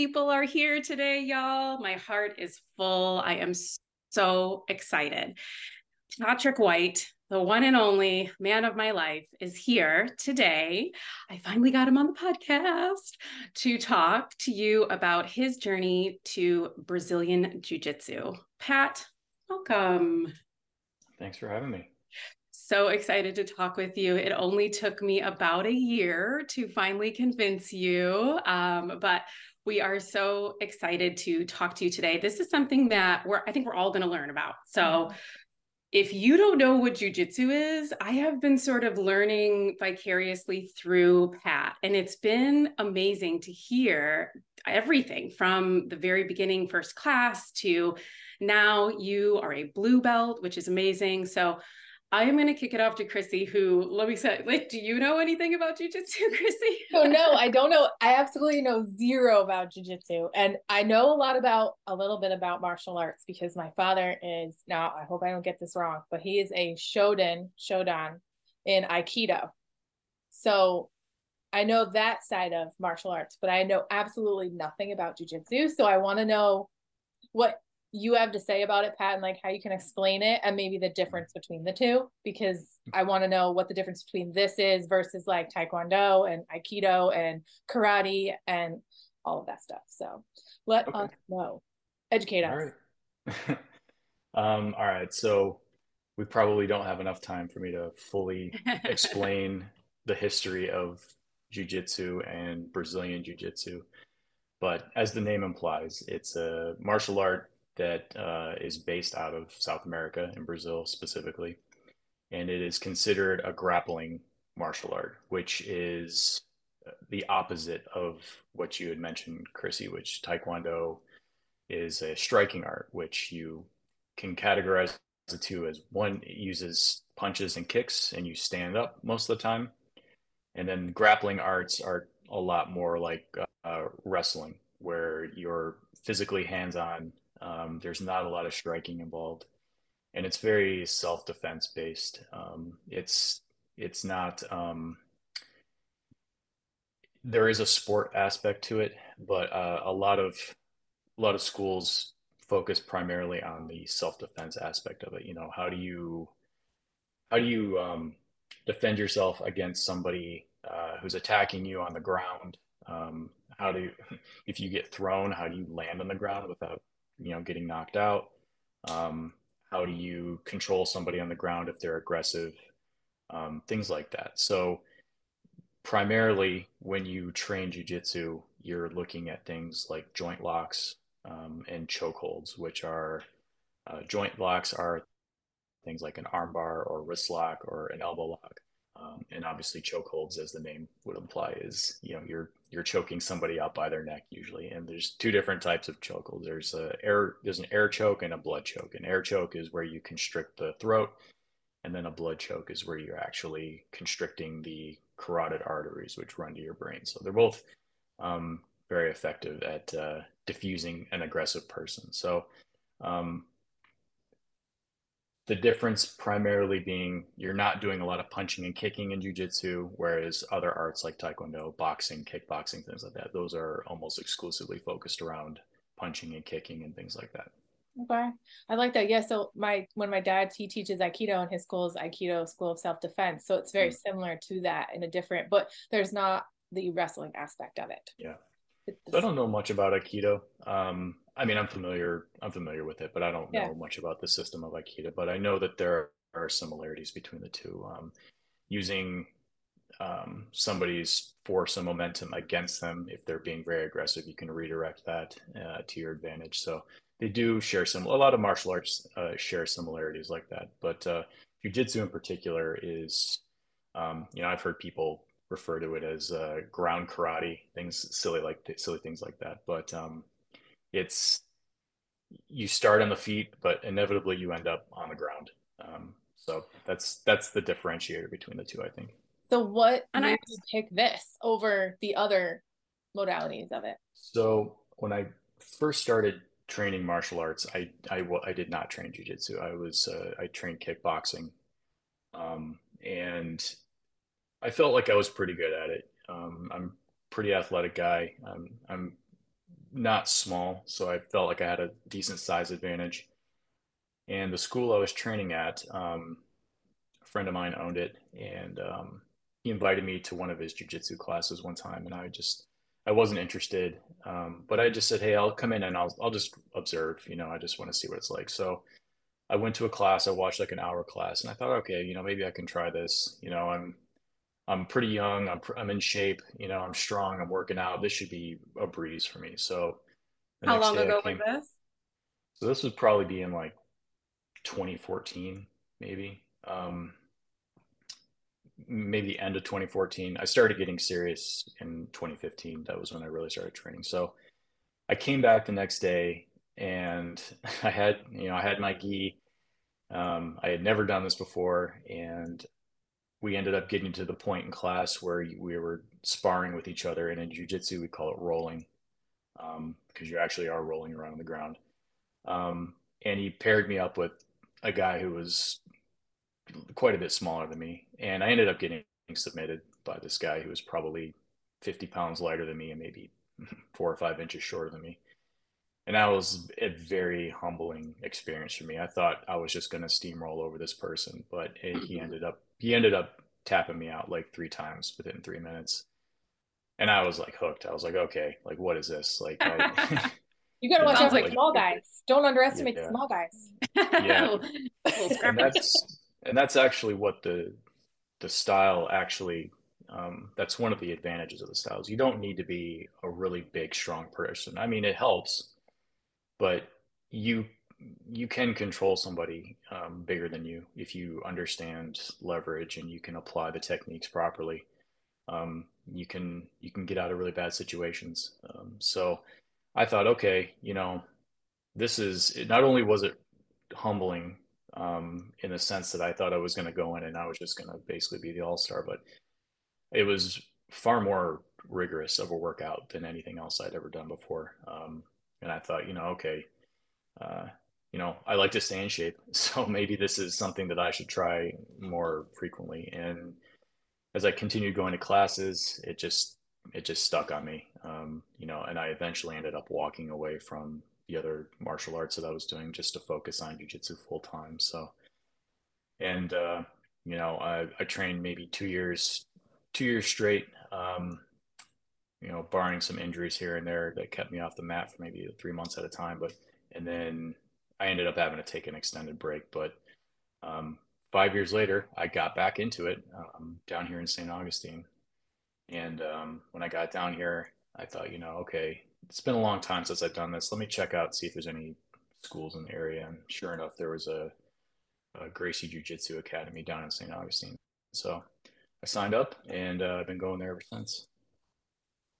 people are here today, y'all. My heart is full. I am so excited. Patrick White, the one and only man of my life, is here today. I finally got him on the podcast to talk to you about his journey to Brazilian Jiu Jitsu. Pat, welcome. Thanks for having me so excited to talk with you. It only took me about a year to finally convince you, um, but we are so excited to talk to you today. This is something that we're, I think we're all going to learn about. So, mm-hmm. if you don't know what jujitsu is, I have been sort of learning vicariously through Pat, and it's been amazing to hear everything from the very beginning, first class to now you are a blue belt, which is amazing. So, I am going to kick it off to Chrissy, who let me say, like, do you know anything about jujitsu, Chrissy? oh, no, I don't know. I absolutely know zero about jujitsu. And I know a lot about, a little bit about martial arts because my father is, now I hope I don't get this wrong, but he is a Shodan, Shodan in Aikido. So I know that side of martial arts, but I know absolutely nothing about jujitsu. So I want to know what you have to say about it, Pat, and like how you can explain it and maybe the difference between the two, because I want to know what the difference between this is versus like Taekwondo and Aikido and karate and all of that stuff. So let okay. us know. Educate all us. Right. um, all right. So we probably don't have enough time for me to fully explain the history of jiu-jitsu and Brazilian jiu-jitsu. But as the name implies, it's a martial art that uh, is based out of South America in Brazil specifically, and it is considered a grappling martial art, which is the opposite of what you had mentioned, Chrissy, which Taekwondo is a striking art, which you can categorize the two as one uses punches and kicks, and you stand up most of the time, and then grappling arts are a lot more like uh, wrestling, where you're physically hands-on um, there's not a lot of striking involved, and it's very self-defense based. Um, it's it's not. Um, there is a sport aspect to it, but uh, a lot of a lot of schools focus primarily on the self-defense aspect of it. You know, how do you how do you um, defend yourself against somebody uh, who's attacking you on the ground? Um, how do you, if you get thrown, how do you land on the ground without you know getting knocked out. Um, how do you control somebody on the ground if they're aggressive? Um, things like that. So primarily when you train jiu-jitsu you're looking at things like joint locks um, and chokeholds which are uh, joint locks are things like an armbar or wrist lock or an elbow lock um, and obviously chokeholds as the name would imply is you know you're you're choking somebody out by their neck usually. And there's two different types of chokeholds. There's a air there's an air choke and a blood choke. An air choke is where you constrict the throat and then a blood choke is where you're actually constricting the carotid arteries which run to your brain. So they're both um, very effective at uh, diffusing an aggressive person. So um, the difference primarily being you're not doing a lot of punching and kicking in jiu-jitsu whereas other arts like taekwondo boxing kickboxing things like that those are almost exclusively focused around punching and kicking and things like that. Okay. I like that. Yeah so my when my dad he teaches aikido and his school is aikido school of self-defense. So it's very mm-hmm. similar to that in a different but there's not the wrestling aspect of it. Yeah. I don't know much about Aikido. Um, I mean, I'm familiar. I'm familiar with it, but I don't yeah. know much about the system of Aikido. But I know that there are similarities between the two. Um, using um, somebody's force and momentum against them, if they're being very aggressive, you can redirect that uh, to your advantage. So they do share some. A lot of martial arts uh, share similarities like that. But uh, jujitsu in particular is, um, you know, I've heard people refer to it as uh, ground karate, things silly like silly things like that. But um, it's you start on the feet, but inevitably you end up on the ground. Um, so that's that's the differentiator between the two, I think. So what and made I, you pick this over the other modalities of it? So when I first started training martial arts, I I, I did not train jujitsu. I was uh, I trained kickboxing, um, and I felt like I was pretty good at it. Um, I'm pretty athletic guy. I'm, I'm not small, so I felt like I had a decent size advantage. And the school I was training at, um, a friend of mine owned it, and um, he invited me to one of his jujitsu classes one time, and I just I wasn't interested, um, but I just said, "Hey, I'll come in and I'll I'll just observe. You know, I just want to see what it's like." So I went to a class. I watched like an hour class, and I thought, okay, you know, maybe I can try this. You know, I'm I'm pretty young. I'm I'm in shape. You know, I'm strong. I'm working out. This should be a breeze for me. So how long ago came, was this? So this would probably be in like 2014, maybe. Um, maybe the end of 2014. I started getting serious in 2015. That was when I really started training. So I came back the next day and I had, you know, I had my gi. Um, I had never done this before, and we ended up getting to the point in class where we were sparring with each other. And in jujitsu, we call it rolling, because um, you actually are rolling around on the ground. Um, and he paired me up with a guy who was quite a bit smaller than me, and I ended up getting submitted by this guy who was probably 50 pounds lighter than me and maybe four or five inches shorter than me. And that was a very humbling experience for me. I thought I was just going to steamroll over this person, but it, he mm-hmm. ended up he ended up tapping me out like three times within three minutes, and I was like hooked. I was like, okay, like what is this? Like, I, you got to watch out for like, small guys. Don't underestimate yeah. the small guys. Yeah, and that's and that's actually what the the style actually um, that's one of the advantages of the styles you don't need to be a really big strong person i mean it helps but you you can control somebody um, bigger than you if you understand leverage and you can apply the techniques properly um, you can you can get out of really bad situations um, so i thought okay you know this is not only was it humbling um, in the sense that I thought I was going to go in and I was just going to basically be the all star. But it was far more rigorous of a workout than anything else I'd ever done before. Um, and I thought, you know, okay, uh, you know, I like to stay in shape, so maybe this is something that I should try more frequently. And as I continued going to classes, it just it just stuck on me, um, you know, and I eventually ended up walking away from the other martial arts that I was doing just to focus on jujitsu full time. So, and uh, you know, I, I trained maybe two years, two years straight. Um, you know, barring some injuries here and there that kept me off the mat for maybe three months at a time. But and then I ended up having to take an extended break. But um, five years later, I got back into it um, down here in St. Augustine. And um, when I got down here, I thought, you know, okay, it's been a long time since I've done this. Let me check out, see if there's any schools in the area. And sure enough, there was a, a Gracie Jiu Jitsu Academy down in St. Augustine. So I signed up and uh, I've been going there ever since.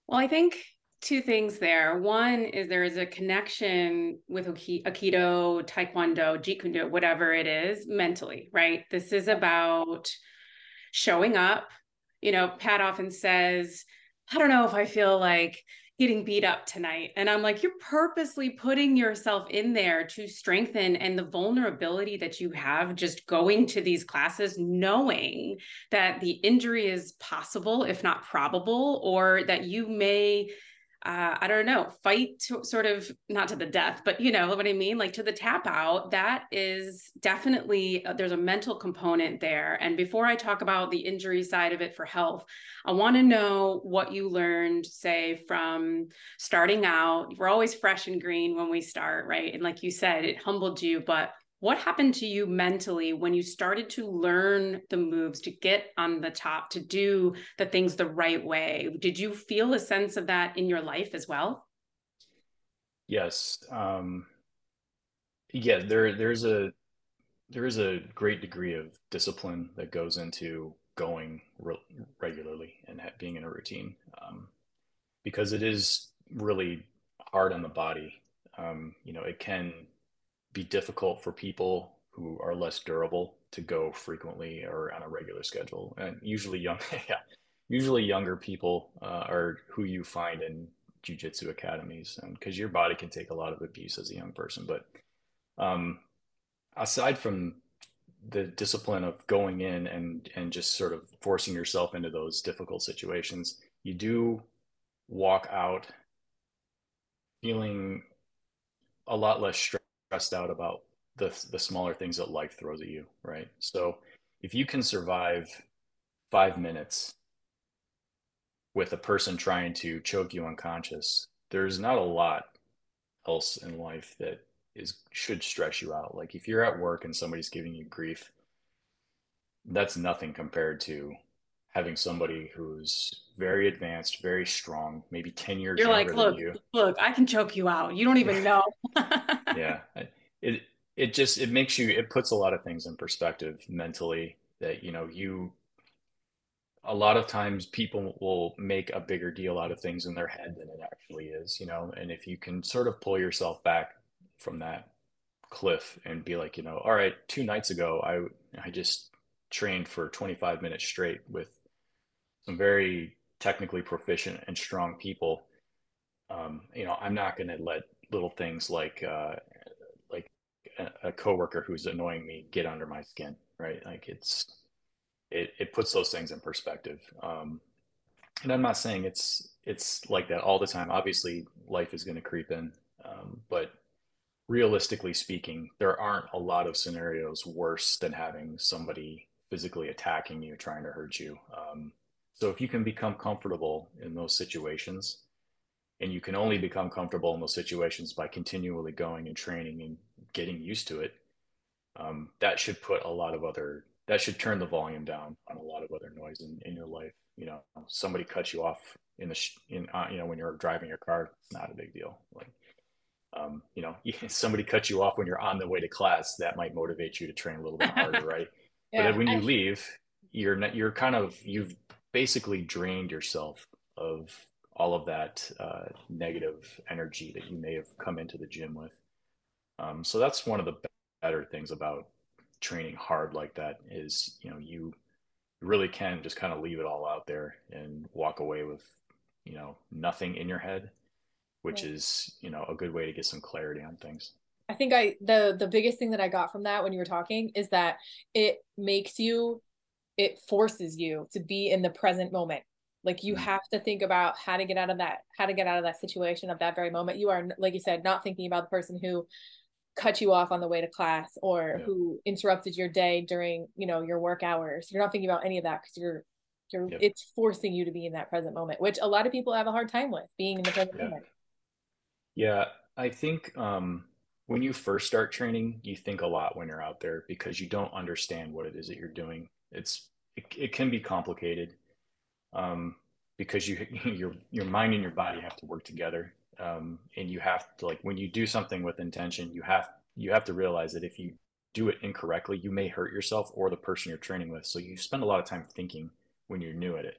Well, I think two things there. One is there is a connection with Aikido, Taekwondo, Jeet Kune Do, whatever it is, mentally, right? This is about showing up. You know, Pat often says, I don't know if I feel like getting beat up tonight. And I'm like, you're purposely putting yourself in there to strengthen and the vulnerability that you have just going to these classes, knowing that the injury is possible, if not probable, or that you may uh, I don't know, fight to, sort of not to the death, but you know what I mean? Like to the tap out, that is definitely, uh, there's a mental component there. And before I talk about the injury side of it for health, I want to know what you learned, say, from starting out. We're always fresh and green when we start, right? And like you said, it humbled you, but what happened to you mentally when you started to learn the moves to get on the top to do the things the right way? Did you feel a sense of that in your life as well? Yes um yeah there there's a there is a great degree of discipline that goes into going re- regularly and being in a routine um, because it is really hard on the body. Um, you know it can be difficult for people who are less durable to go frequently or on a regular schedule. And usually young, yeah, usually younger people uh, are who you find in jujitsu academies, because your body can take a lot of abuse as a young person. But um, aside from the discipline of going in and and just sort of forcing yourself into those difficult situations you do walk out feeling a lot less stressed out about the the smaller things that life throws at you right so if you can survive 5 minutes with a person trying to choke you unconscious there's not a lot else in life that is should stress you out. Like if you're at work and somebody's giving you grief, that's nothing compared to having somebody who's very advanced, very strong, maybe 10 years you're like, look, you. look, I can choke you out. You don't even know. yeah. It it just it makes you it puts a lot of things in perspective mentally that you know you a lot of times people will make a bigger deal out of things in their head than it actually is, you know. And if you can sort of pull yourself back from that cliff and be like, you know, all right, two nights ago, I I just trained for 25 minutes straight with some very technically proficient and strong people. Um, you know, I'm not going to let little things like uh, like a, a coworker who's annoying me get under my skin, right? Like it's it it puts those things in perspective. Um, and I'm not saying it's it's like that all the time. Obviously, life is going to creep in, um, but realistically speaking, there aren't a lot of scenarios worse than having somebody physically attacking you, trying to hurt you. Um, so if you can become comfortable in those situations, and you can only become comfortable in those situations by continually going and training and getting used to it, um, that should put a lot of other that should turn the volume down on a lot of other noise in, in your life. You know, somebody cuts you off in the in uh, you know when you're driving your car, it's not a big deal. Like um, you know, somebody cuts you off when you're on the way to class, that might motivate you to train a little bit harder, right? yeah, but when you leave, you're not, you're kind of, you've basically drained yourself of all of that uh, negative energy that you may have come into the gym with. Um, so that's one of the better things about training hard like that is, you know, you really can just kind of leave it all out there and walk away with, you know, nothing in your head which yeah. is you know a good way to get some clarity on things i think i the the biggest thing that i got from that when you were talking is that it makes you it forces you to be in the present moment like you mm-hmm. have to think about how to get out of that how to get out of that situation of that very moment you are like you said not thinking about the person who cut you off on the way to class or yeah. who interrupted your day during you know your work hours you're not thinking about any of that because you're you're yep. it's forcing you to be in that present moment which a lot of people have a hard time with being in the present yeah. moment yeah, I think um, when you first start training, you think a lot when you're out there because you don't understand what it is that you're doing. It's it, it can be complicated um, because you your your mind and your body have to work together, um, and you have to like when you do something with intention, you have you have to realize that if you do it incorrectly, you may hurt yourself or the person you're training with. So you spend a lot of time thinking when you're new at it.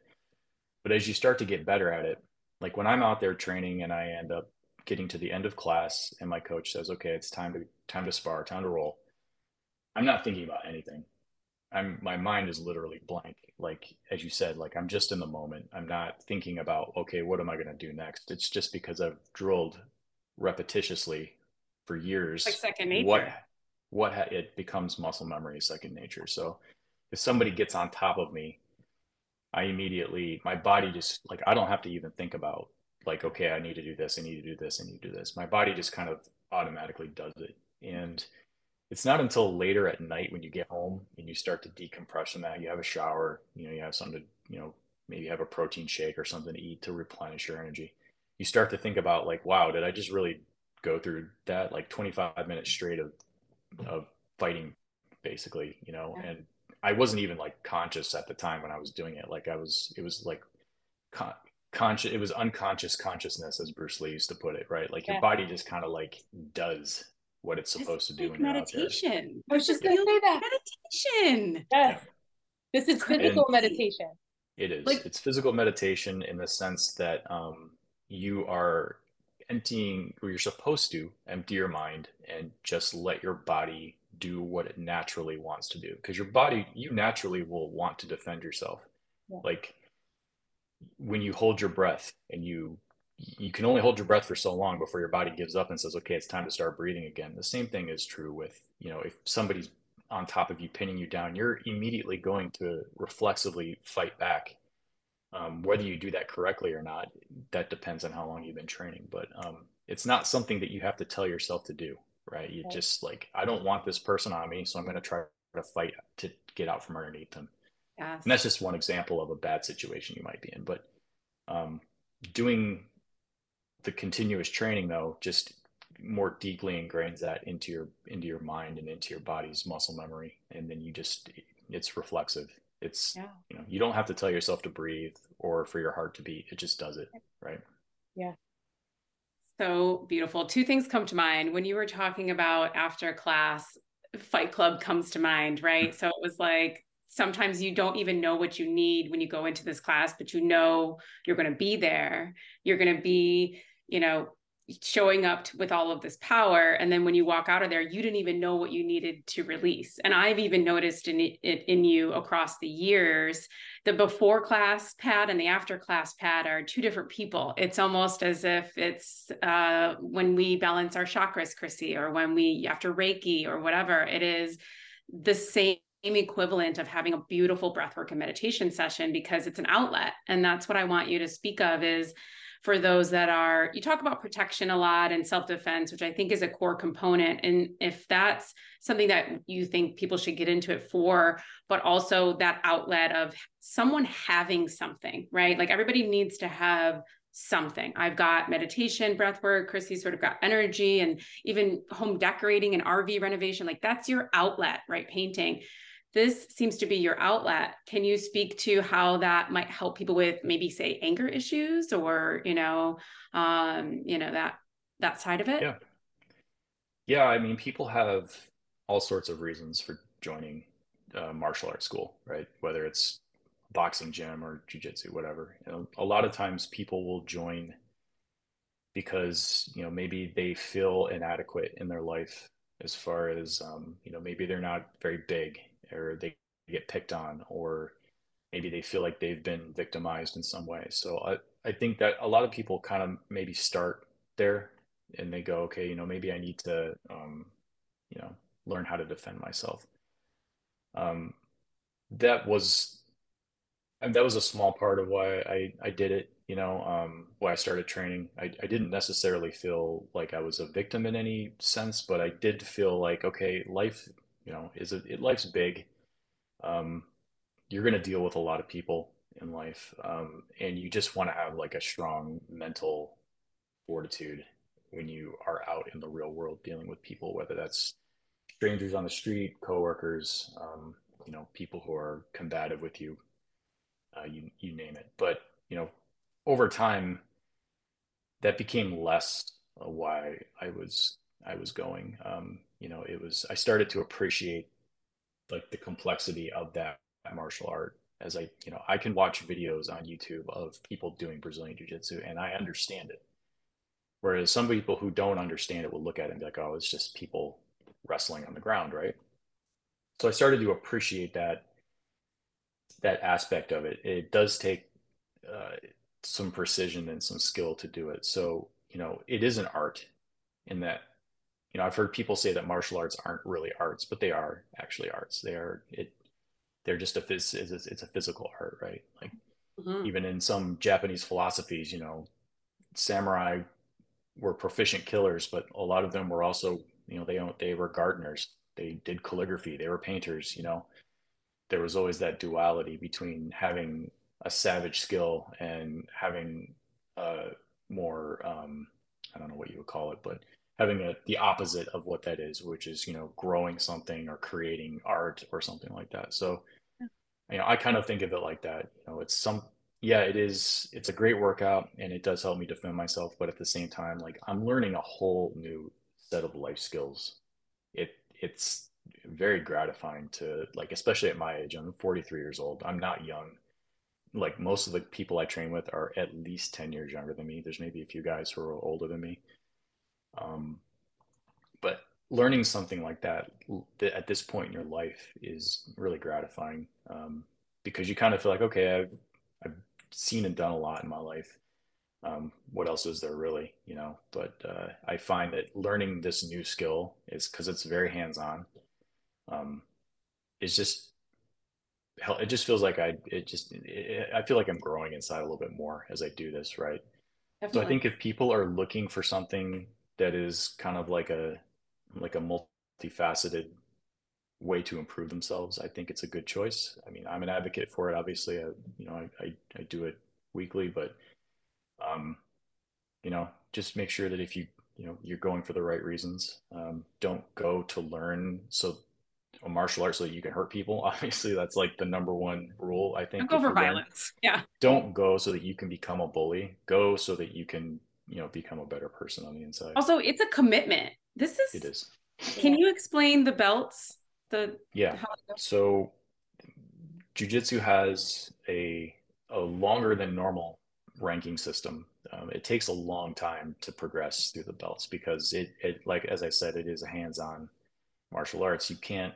But as you start to get better at it, like when I'm out there training and I end up getting to the end of class and my coach says, okay, it's time to time to spar, time to roll. I'm not thinking about anything. I'm my mind is literally blank. Like as you said, like I'm just in the moment. I'm not thinking about okay, what am I going to do next? It's just because I've drilled repetitiously for years. Like second nature. What what ha- it becomes muscle memory, second nature. So if somebody gets on top of me, I immediately my body just like I don't have to even think about like, okay, I need to do this, I need to do this, I need to do this. My body just kind of automatically does it. And it's not until later at night when you get home and you start to decompress from that, you have a shower, you know, you have something to, you know, maybe have a protein shake or something to eat to replenish your energy. You start to think about like, wow, did I just really go through that like 25 minutes straight of of fighting basically, you know, yeah. and I wasn't even like conscious at the time when I was doing it. Like I was, it was like con- conscious it was unconscious consciousness as bruce lee used to put it right like yeah. your body just kind of like does what it's supposed to do like meditation. I was just gonna say that meditation. yes. Yeah. this is physical and meditation. It is. Like, it's physical meditation in the sense that um, you are emptying or you're supposed to empty your mind and just let your body do what it naturally wants to do. Because your body you naturally will want to defend yourself. Yeah. like when you hold your breath and you you can only hold your breath for so long before your body gives up and says okay it's time to start breathing again the same thing is true with you know if somebody's on top of you, pinning you down, you're immediately going to reflexively fight back. Um, whether you do that correctly or not, that depends on how long you've been training. But um, it's not something that you have to tell yourself to do, right? You right. just like, I don't want this person on me, so I'm going to try to fight to get out from underneath them. Yes. And that's just one example of a bad situation you might be in. But um, doing the continuous training, though, just more deeply ingrains that into your into your mind and into your body's muscle memory, and then you just it's reflexive. It's yeah. you know you don't have to tell yourself to breathe or for your heart to beat. It just does it, right? Yeah. So beautiful. Two things come to mind when you were talking about after class. Fight Club comes to mind, right? So it was like sometimes you don't even know what you need when you go into this class, but you know you're going to be there. You're going to be, you know, showing up to, with all of this power and then when you walk out of there you didn't even know what you needed to release. And i've even noticed in it in you across the years the before class Pat and the after class Pat are two different people. It's almost as if it's uh, when we balance our chakras chrissy or when we after reiki or whatever it is the same equivalent of having a beautiful breathwork and meditation session because it's an outlet. And that's what i want you to speak of is for those that are you talk about protection a lot and self-defense which i think is a core component and if that's something that you think people should get into it for but also that outlet of someone having something right like everybody needs to have something. I've got meditation, breath work, Chrissy sort of got energy and even home decorating and RV renovation. Like that's your outlet, right? Painting this seems to be your outlet. Can you speak to how that might help people with maybe say anger issues or you know um you know that that side of it? Yeah. Yeah i mean people have all sorts of reasons for joining uh, martial arts school right? Whether it's boxing gym or jiu-jitsu whatever. You know, a lot of times people will join because you know maybe they feel inadequate in their life as far as um, you know maybe they're not very big or they get picked on or maybe they feel like they've been victimized in some way. So i, I think that a lot of people kind of maybe start there and they go okay you know maybe i need to um, you know learn how to defend myself. Um, that was and that was a small part of why i i did it you know um, why i started training. I, I didn't necessarily feel like i was a victim in any sense but i did feel like okay life you know is it, it life's big um, you're going to deal with a lot of people in life um, and you just want to have like a strong mental fortitude when you are out in the real world dealing with people whether that's strangers on the street coworkers um, you know people who are combative with you uh, you you name it but you know over time that became less why I was I was going. Um, you know, it was I started to appreciate like the complexity of that martial art as I, you know, I can watch videos on YouTube of people doing Brazilian Jiu-Jitsu and I understand it. Whereas some people who don't understand it will look at it and be like, oh, it's just people wrestling on the ground, right? So I started to appreciate that that aspect of it. It does take uh, some precision and some skill to do it. So, you know, it is an art in that you know, I've heard people say that martial arts aren't really arts, but they are actually arts. They are it. They're just a phys. It's, it's a physical art, right? Like mm-hmm. even in some Japanese philosophies, you know, samurai were proficient killers, but a lot of them were also, you know, they they were gardeners. They did calligraphy. They were painters. You know, there was always that duality between having a savage skill and having a more um, I don't know what you would call it, but having a, the opposite of what that is, which is, you know, growing something or creating art or something like that. So, you know, I kind of think of it like that. You know, it's some, yeah, it is, it's a great workout and it does help me defend myself. But at the same time, like I'm learning a whole new set of life skills. It, it's very gratifying to like, especially at my age, I'm 43 years old. I'm not young. Like most of the people I train with are at least 10 years younger than me. There's maybe a few guys who are older than me um, but learning something like that at this point in your life is really gratifying um, because you kind of feel like, okay, I've, I've seen and done a lot in my life. Um, what else is there really, you know? But uh, I find that learning this new skill is because it's very hands-on. Um, is just it just feels like I it just it, I feel like I'm growing inside a little bit more as I do this, right? Definitely. So I think if people are looking for something that is kind of like a like a multifaceted way to improve themselves, I think it's a good choice. I mean, I'm an advocate for it. Obviously, I, you know, I, I, I do it weekly, but um, you know, just make sure that if you you know you're going for the right reasons, um, don't go to learn so a martial art so that you can hurt people. Obviously, that's like the number one rule. I think. Don't go for violence. Learn. Yeah. Don't go so that you can become a bully. Go so that you can, you know, become a better person on the inside. Also, it's a commitment. This is. It is. Can you explain the belts? The yeah. So, jujitsu has a a longer than normal ranking system. Um, it takes a long time to progress through the belts because it, it like as I said, it is a hands-on martial arts. You can't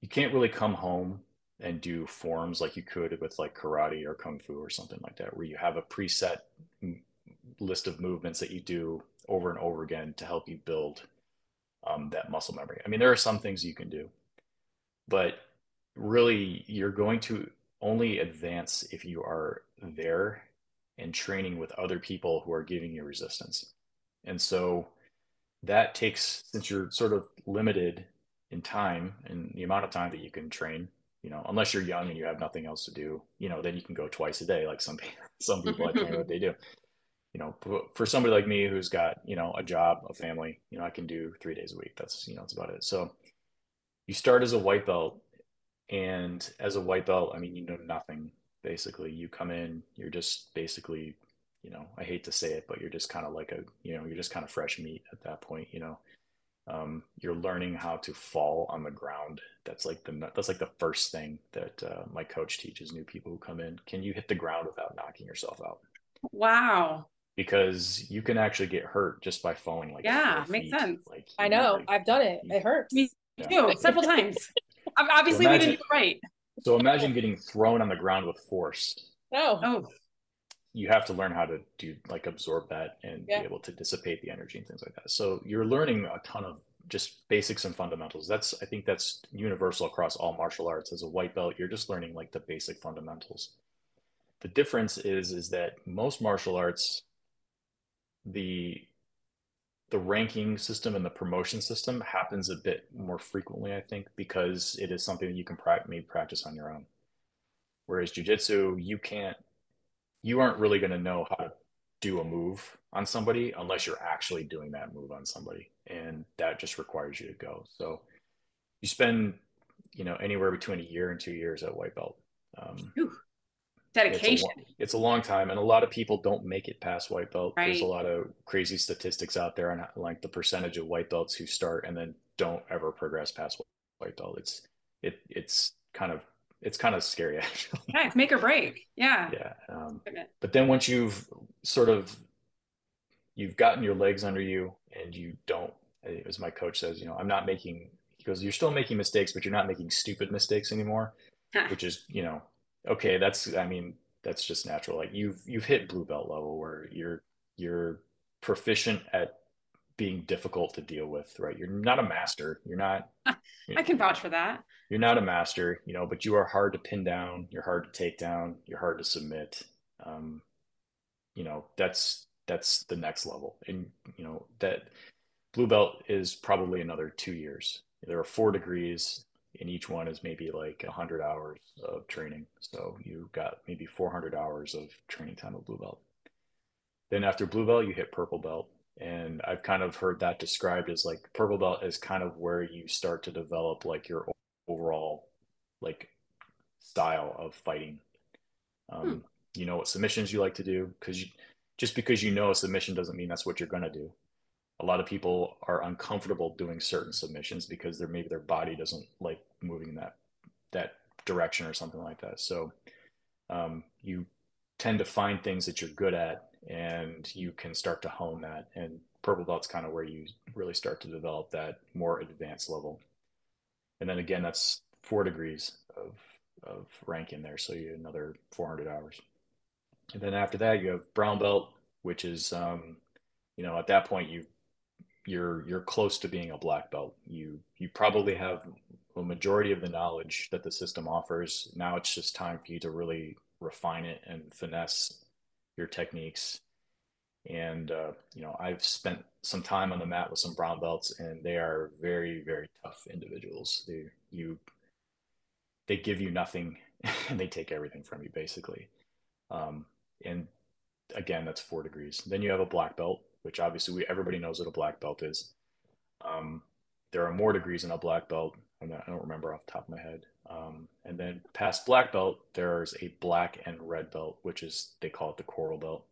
you can't really come home and do forms like you could with like karate or kung fu or something like that where you have a preset list of movements that you do over and over again to help you build um, that muscle memory. I mean there are some things you can do but really you're going to only advance if you are there and training with other people who are giving you resistance. And so that takes since you're sort of limited in time and the amount of time that you can train you know unless you're young and you have nothing else to do you know then you can go twice a day like some some people i think what they do you know for somebody like me who's got you know a job a family you know i can do three days a week that's you know that's about it so you start as a white belt and as a white belt i mean you know nothing basically you come in you're just basically you know i hate to say it but you're just kind of like a you know you're just kind of fresh meat at that point you know um, you're learning how to fall on the ground. That's like the that's like the first thing that uh, my coach teaches new people who come in. Can you hit the ground without knocking yourself out? Wow. Because you can actually get hurt just by falling like yeah, makes feet. sense. Like I know, like, I've done it. It hurts. Me yeah. too, several times. Obviously, so imagine, we didn't do it right. So imagine getting thrown on the ground with force. Oh. Oh you have to learn how to do like absorb that and yeah. be able to dissipate the energy and things like that. So you're learning a ton of just basics and fundamentals. That's I think that's universal across all martial arts. As a white belt, you're just learning like the basic fundamentals. The difference is is that most martial arts the the ranking system and the promotion system happens a bit more frequently, I think, because it is something that you can pra- maybe practice on your own. Whereas jujitsu, you can't you aren't really going to know how to do a move on somebody unless you're actually doing that move on somebody and that just requires you to go. So you spend you know anywhere between a year and two years at white belt. Um, dedication it's a, it's a, long time and a lot of people don't make it past white belt right. there's a lot of crazy statistics out there on like the percentage of white belts who start and then don't ever progress past white belt it's it it's kind of it's kind of scary actually. Yeah, it's make or break. Yeah. Yeah. Um, but then once you've sort of you've gotten your legs under you and you don't, as my coach says, you know, I'm not making. He goes, you're still making mistakes, but you're not making stupid mistakes anymore, which is you know, okay. That's I mean that's just natural. Like you've you've hit blue belt level where you're you're proficient at being difficult to deal with, right? You're not a master. You're not. I can vouch for that. You're not a master, you know, but you are hard to pin down. You're hard to take down. You're hard to submit. Um, you know, that's that's the next level, and you know that blue belt is probably another two years. There are four degrees, and each one is maybe like hundred hours of training. So you got maybe 400 hours of training time of blue belt. Then after blue belt, you hit purple belt, and i've kind of heard that described as like purple belt is kind of where you start to develop like your overall like style of fighting um, hmm. you know what submissions you like to do because just because you know a submission doesn't mean that's what you're going to do a lot of people are uncomfortable doing certain submissions because they're maybe their body doesn't like moving in that that direction or something like that so um, you tend to find things that you're good at and you can start to hone that. And purple belt's kind of where you really start to develop that more advanced level. And then again, that's four degrees of of rank in there, so you another 400 hours. And then after that, you have brown belt, which is um, you know at that point you you're you're close to being a black belt. You you probably have a majority of the knowledge that the system offers. Now it's just time for you to really refine it and finesse your techniques. And uh, you know, I've spent some time on the mat with some brown belts, and they are very, very tough individuals. They you they give you nothing, and they take everything from you basically. Um, and again, that's four degrees. Then you have a black belt, which obviously we everybody knows what a black belt is. Um, there are more degrees in a black belt. I don't remember off the top of my head. Um, and then past black belt, there's a black and red belt, which is they call it the coral belt.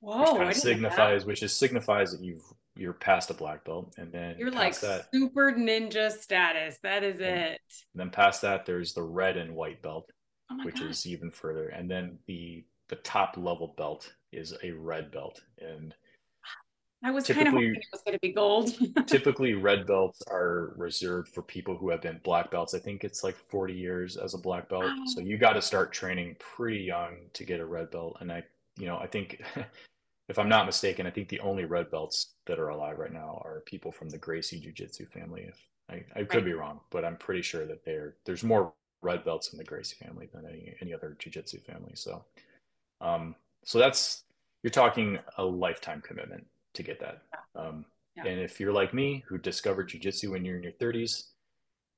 Whoa! Which kind of signifies, which is signifies that you've you're past a black belt, and then you're like that, super ninja status. That is and, it. And then past that, there's the red and white belt, oh which God. is even further. And then the the top level belt is a red belt, and I was kind of hoping it was going to be gold. typically, red belts are reserved for people who have been black belts. I think it's like 40 years as a black belt. Wow. So you got to start training pretty young to get a red belt. And I, you know, I think, if I'm not mistaken, I think the only red belts that are alive right now are people from the Gracie Jiu Jitsu family. If I, I could right. be wrong, but I'm pretty sure that they're there's more red belts in the Gracie family than any any other Jiu Jitsu family. So, um, so that's you're talking a lifetime commitment to get that. Um, yeah. And if you're like me, who discovered jujitsu when you're in your 30s,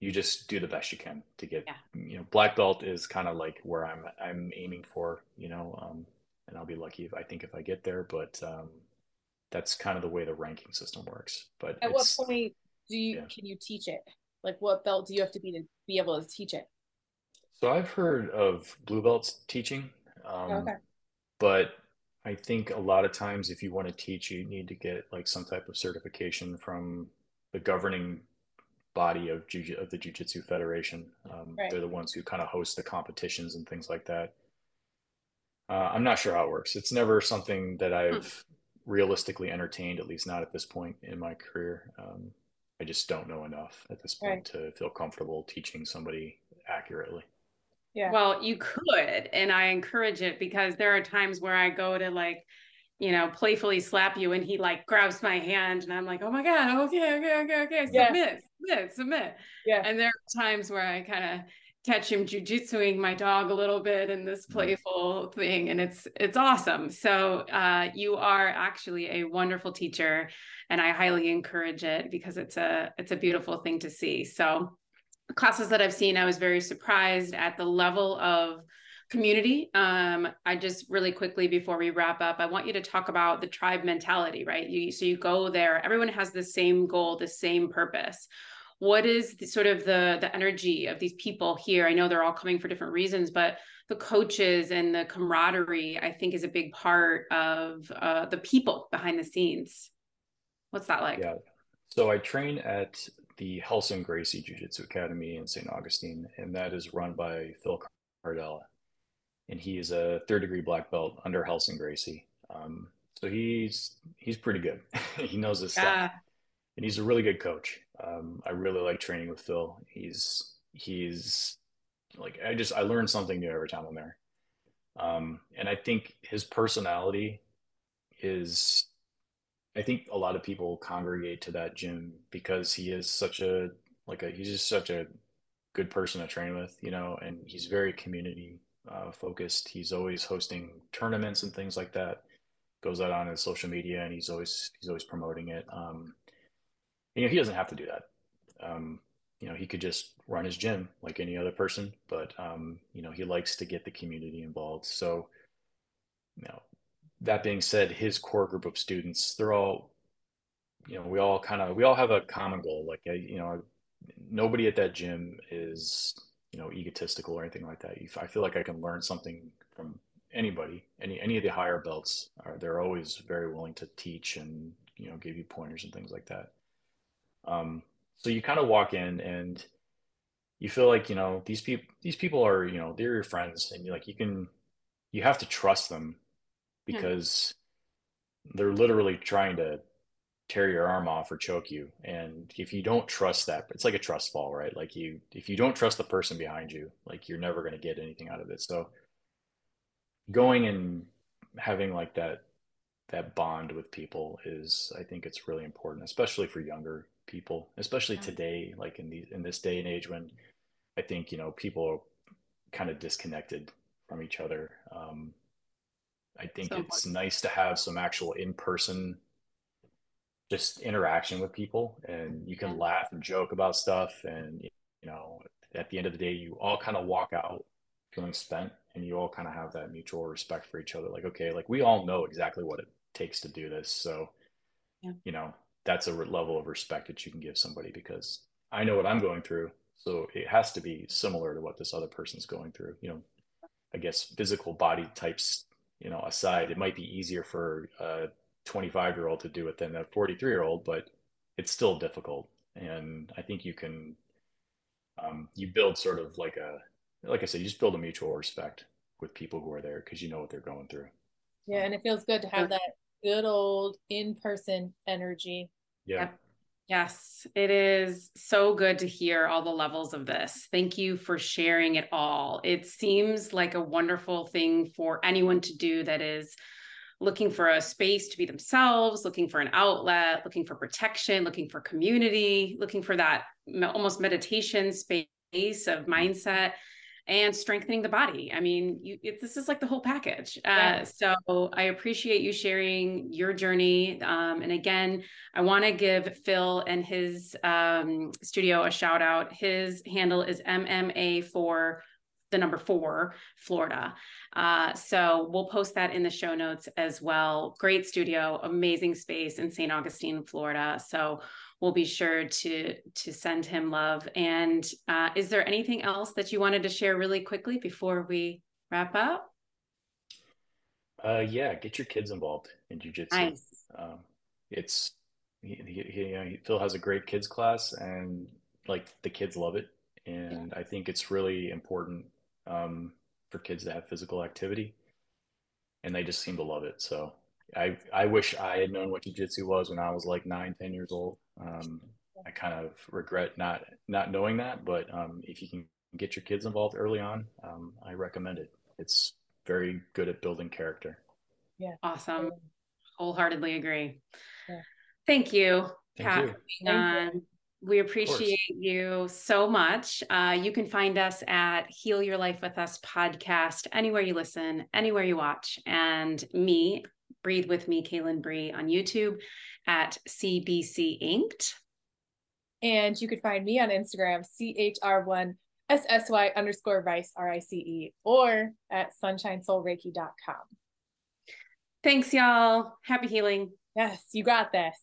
you just do the best you can to get. Yeah. You know, black belt is kind of like where I'm I'm aiming for. You know, um, and I'll be lucky if I think if I get there, but um, that's kind of the way the ranking system works. But at what point do you yeah. can you teach it? Like, what belt do you have to be to be able to teach it? So I've heard of blue belts teaching, um, okay. but I think a lot of times if you want to teach, you need to get like some type of certification from the governing body of Jiu- of the Jiu Jitsu Federation. Um, right. They're the ones who kind of host the competitions and things like that. Uh, I'm not sure how it works. It's never something that hmm. I've hmm. realistically entertained, at least not at this point in my career. Um, I just don't know enough at this point right. to feel comfortable teaching somebody accurately. Yeah. Well, you could, and I encourage it because there are times where I go to like, you know, playfully slap you and he like grabs my hand and I'm like, oh my God, okay, okay, okay, okay, submit, yeah. submit, submit. Yeah. And there are times where I kind of catch him jujitsuing my dog a little bit in this mm-hmm. playful thing and it's it's awesome so uh, you are actually a wonderful teacher and i highly encourage it because it's a it's a beautiful thing to see so classes that I've seen, I was very surprised at the level of community. Um, I just really quickly before we wrap up, I want you to talk about the tribe mentality, right? You so you go there, everyone has the same goal, the same purpose. What is the, sort of the the energy of these people here? I know they're all coming for different reasons, but the coaches and the camaraderie, I think, is a big part of uh, the people behind the scenes. What's that like? Yeah. So I train at the Relson Gracie Jiu Jitsu Academy in St. Augustine, and that is run by Phil Cardella. And he is a third degree black belt under Relson Gracie. Um, so he's he's pretty good. he knows his stuff, and he's a really good coach. Um, I really like training with Phil. He's he's like I just I learn something new every time I'm there. Um, and I think his personality is I think a lot of people congregate to that gym because he is such a like a he's just such a good person to train with, you know, and he's very community uh, focused. He's always hosting tournaments and things like that. Goes out on his social media and he's always he's always promoting it. Um, you know, he doesn't have to do that. Um, you know, he could just run his gym like any other person, but um, you know, he likes to get the community involved. So, you know, that being said, his core group of students, they're all, you know, we all kind of, we all have a common goal. Like, you know, nobody at that gym is, you know, egotistical or anything like that. I feel like I can learn something from anybody, any, any of the higher belts are, they're always very willing to teach and, you know, give you pointers and things like that. Um, so you kind of walk in and you feel like, you know, these people, these people are, you know, they're your friends and you like, you can, you have to trust them. Because hmm. they're literally trying to tear your arm off or choke you and if you don't trust that it's like a trust fall right like you if you don't trust the person behind you like you're never going to get anything out of it so going and having like that that bond with people is i think it's really important especially for younger people, especially today, like in the in this day and age when I think you know people are kind of disconnected from each other. Um, I think so it's nice to have some actual in person just interaction with people and you can yeah. laugh and joke about stuff and you know at the end of the day you all kind of walk out feeling spent and you all kind of have that mutual respect for each other like okay like we all know exactly what it takes to do this so yeah. you know that's a level of respect that you can give somebody because i know what i'm going through so it has to be similar to what this other person's going through you know i guess physical body types you know aside it might be easier for a 25 year old to do it than a 43 year old but it's still difficult. And i think you can um, you build sort of like a like i said you just build a mutual respect with people who are there because you know what they're going through. Yeah and it feels good to have that good old in-person energy. Yeah Yes, it is so good to hear all the levels of this. Thank you for sharing it all. It seems like a wonderful thing for anyone to do that is looking for a space to be themselves, looking for an outlet, looking for protection, looking for community, looking for that almost meditation space of mindset and strengthening the body. I mean, you, it, this is like the whole package. Uh, So I appreciate you sharing your journey. Um, and again, I want to give Phil and his um, studio a shout out. His handle is MMA for the number four, Florida. Uh, so we'll post that in the show notes as well. Great studio, amazing space in St. Augustine, Florida. So we'll be sure to to send him love. And uh, is there anything else that you wanted to share really quickly before we wrap up? Uh, yeah, get your kids involved in jujitsu. Nice. Um, it's he, he, he, you know, Phil has a great kids class, and like the kids love it. And yeah. I think it's really important um, for kids to have physical activity, and they just seem to love it. So I I wish I had known what jujitsu was when I was like nine, ten years old. Um, I kind of regret not not knowing that, but um, if you can get your kids involved early on, um, I recommend it. It's very good at building character. Yeah, awesome. Wholeheartedly agree. Yeah. Thank you, Thank Pat. You. We appreciate you so much. Uh, you can find us at Heal Your Life with Us podcast, anywhere you listen, anywhere you watch. And me, Breathe with Me, Caylin Bree on YouTube at CBC Inked. And you could find me on Instagram, CHR1 SSY underscore Rice, R I C E, or at sunshinesoulreiki.com. Thanks, y'all. Happy healing. Yes, you got this.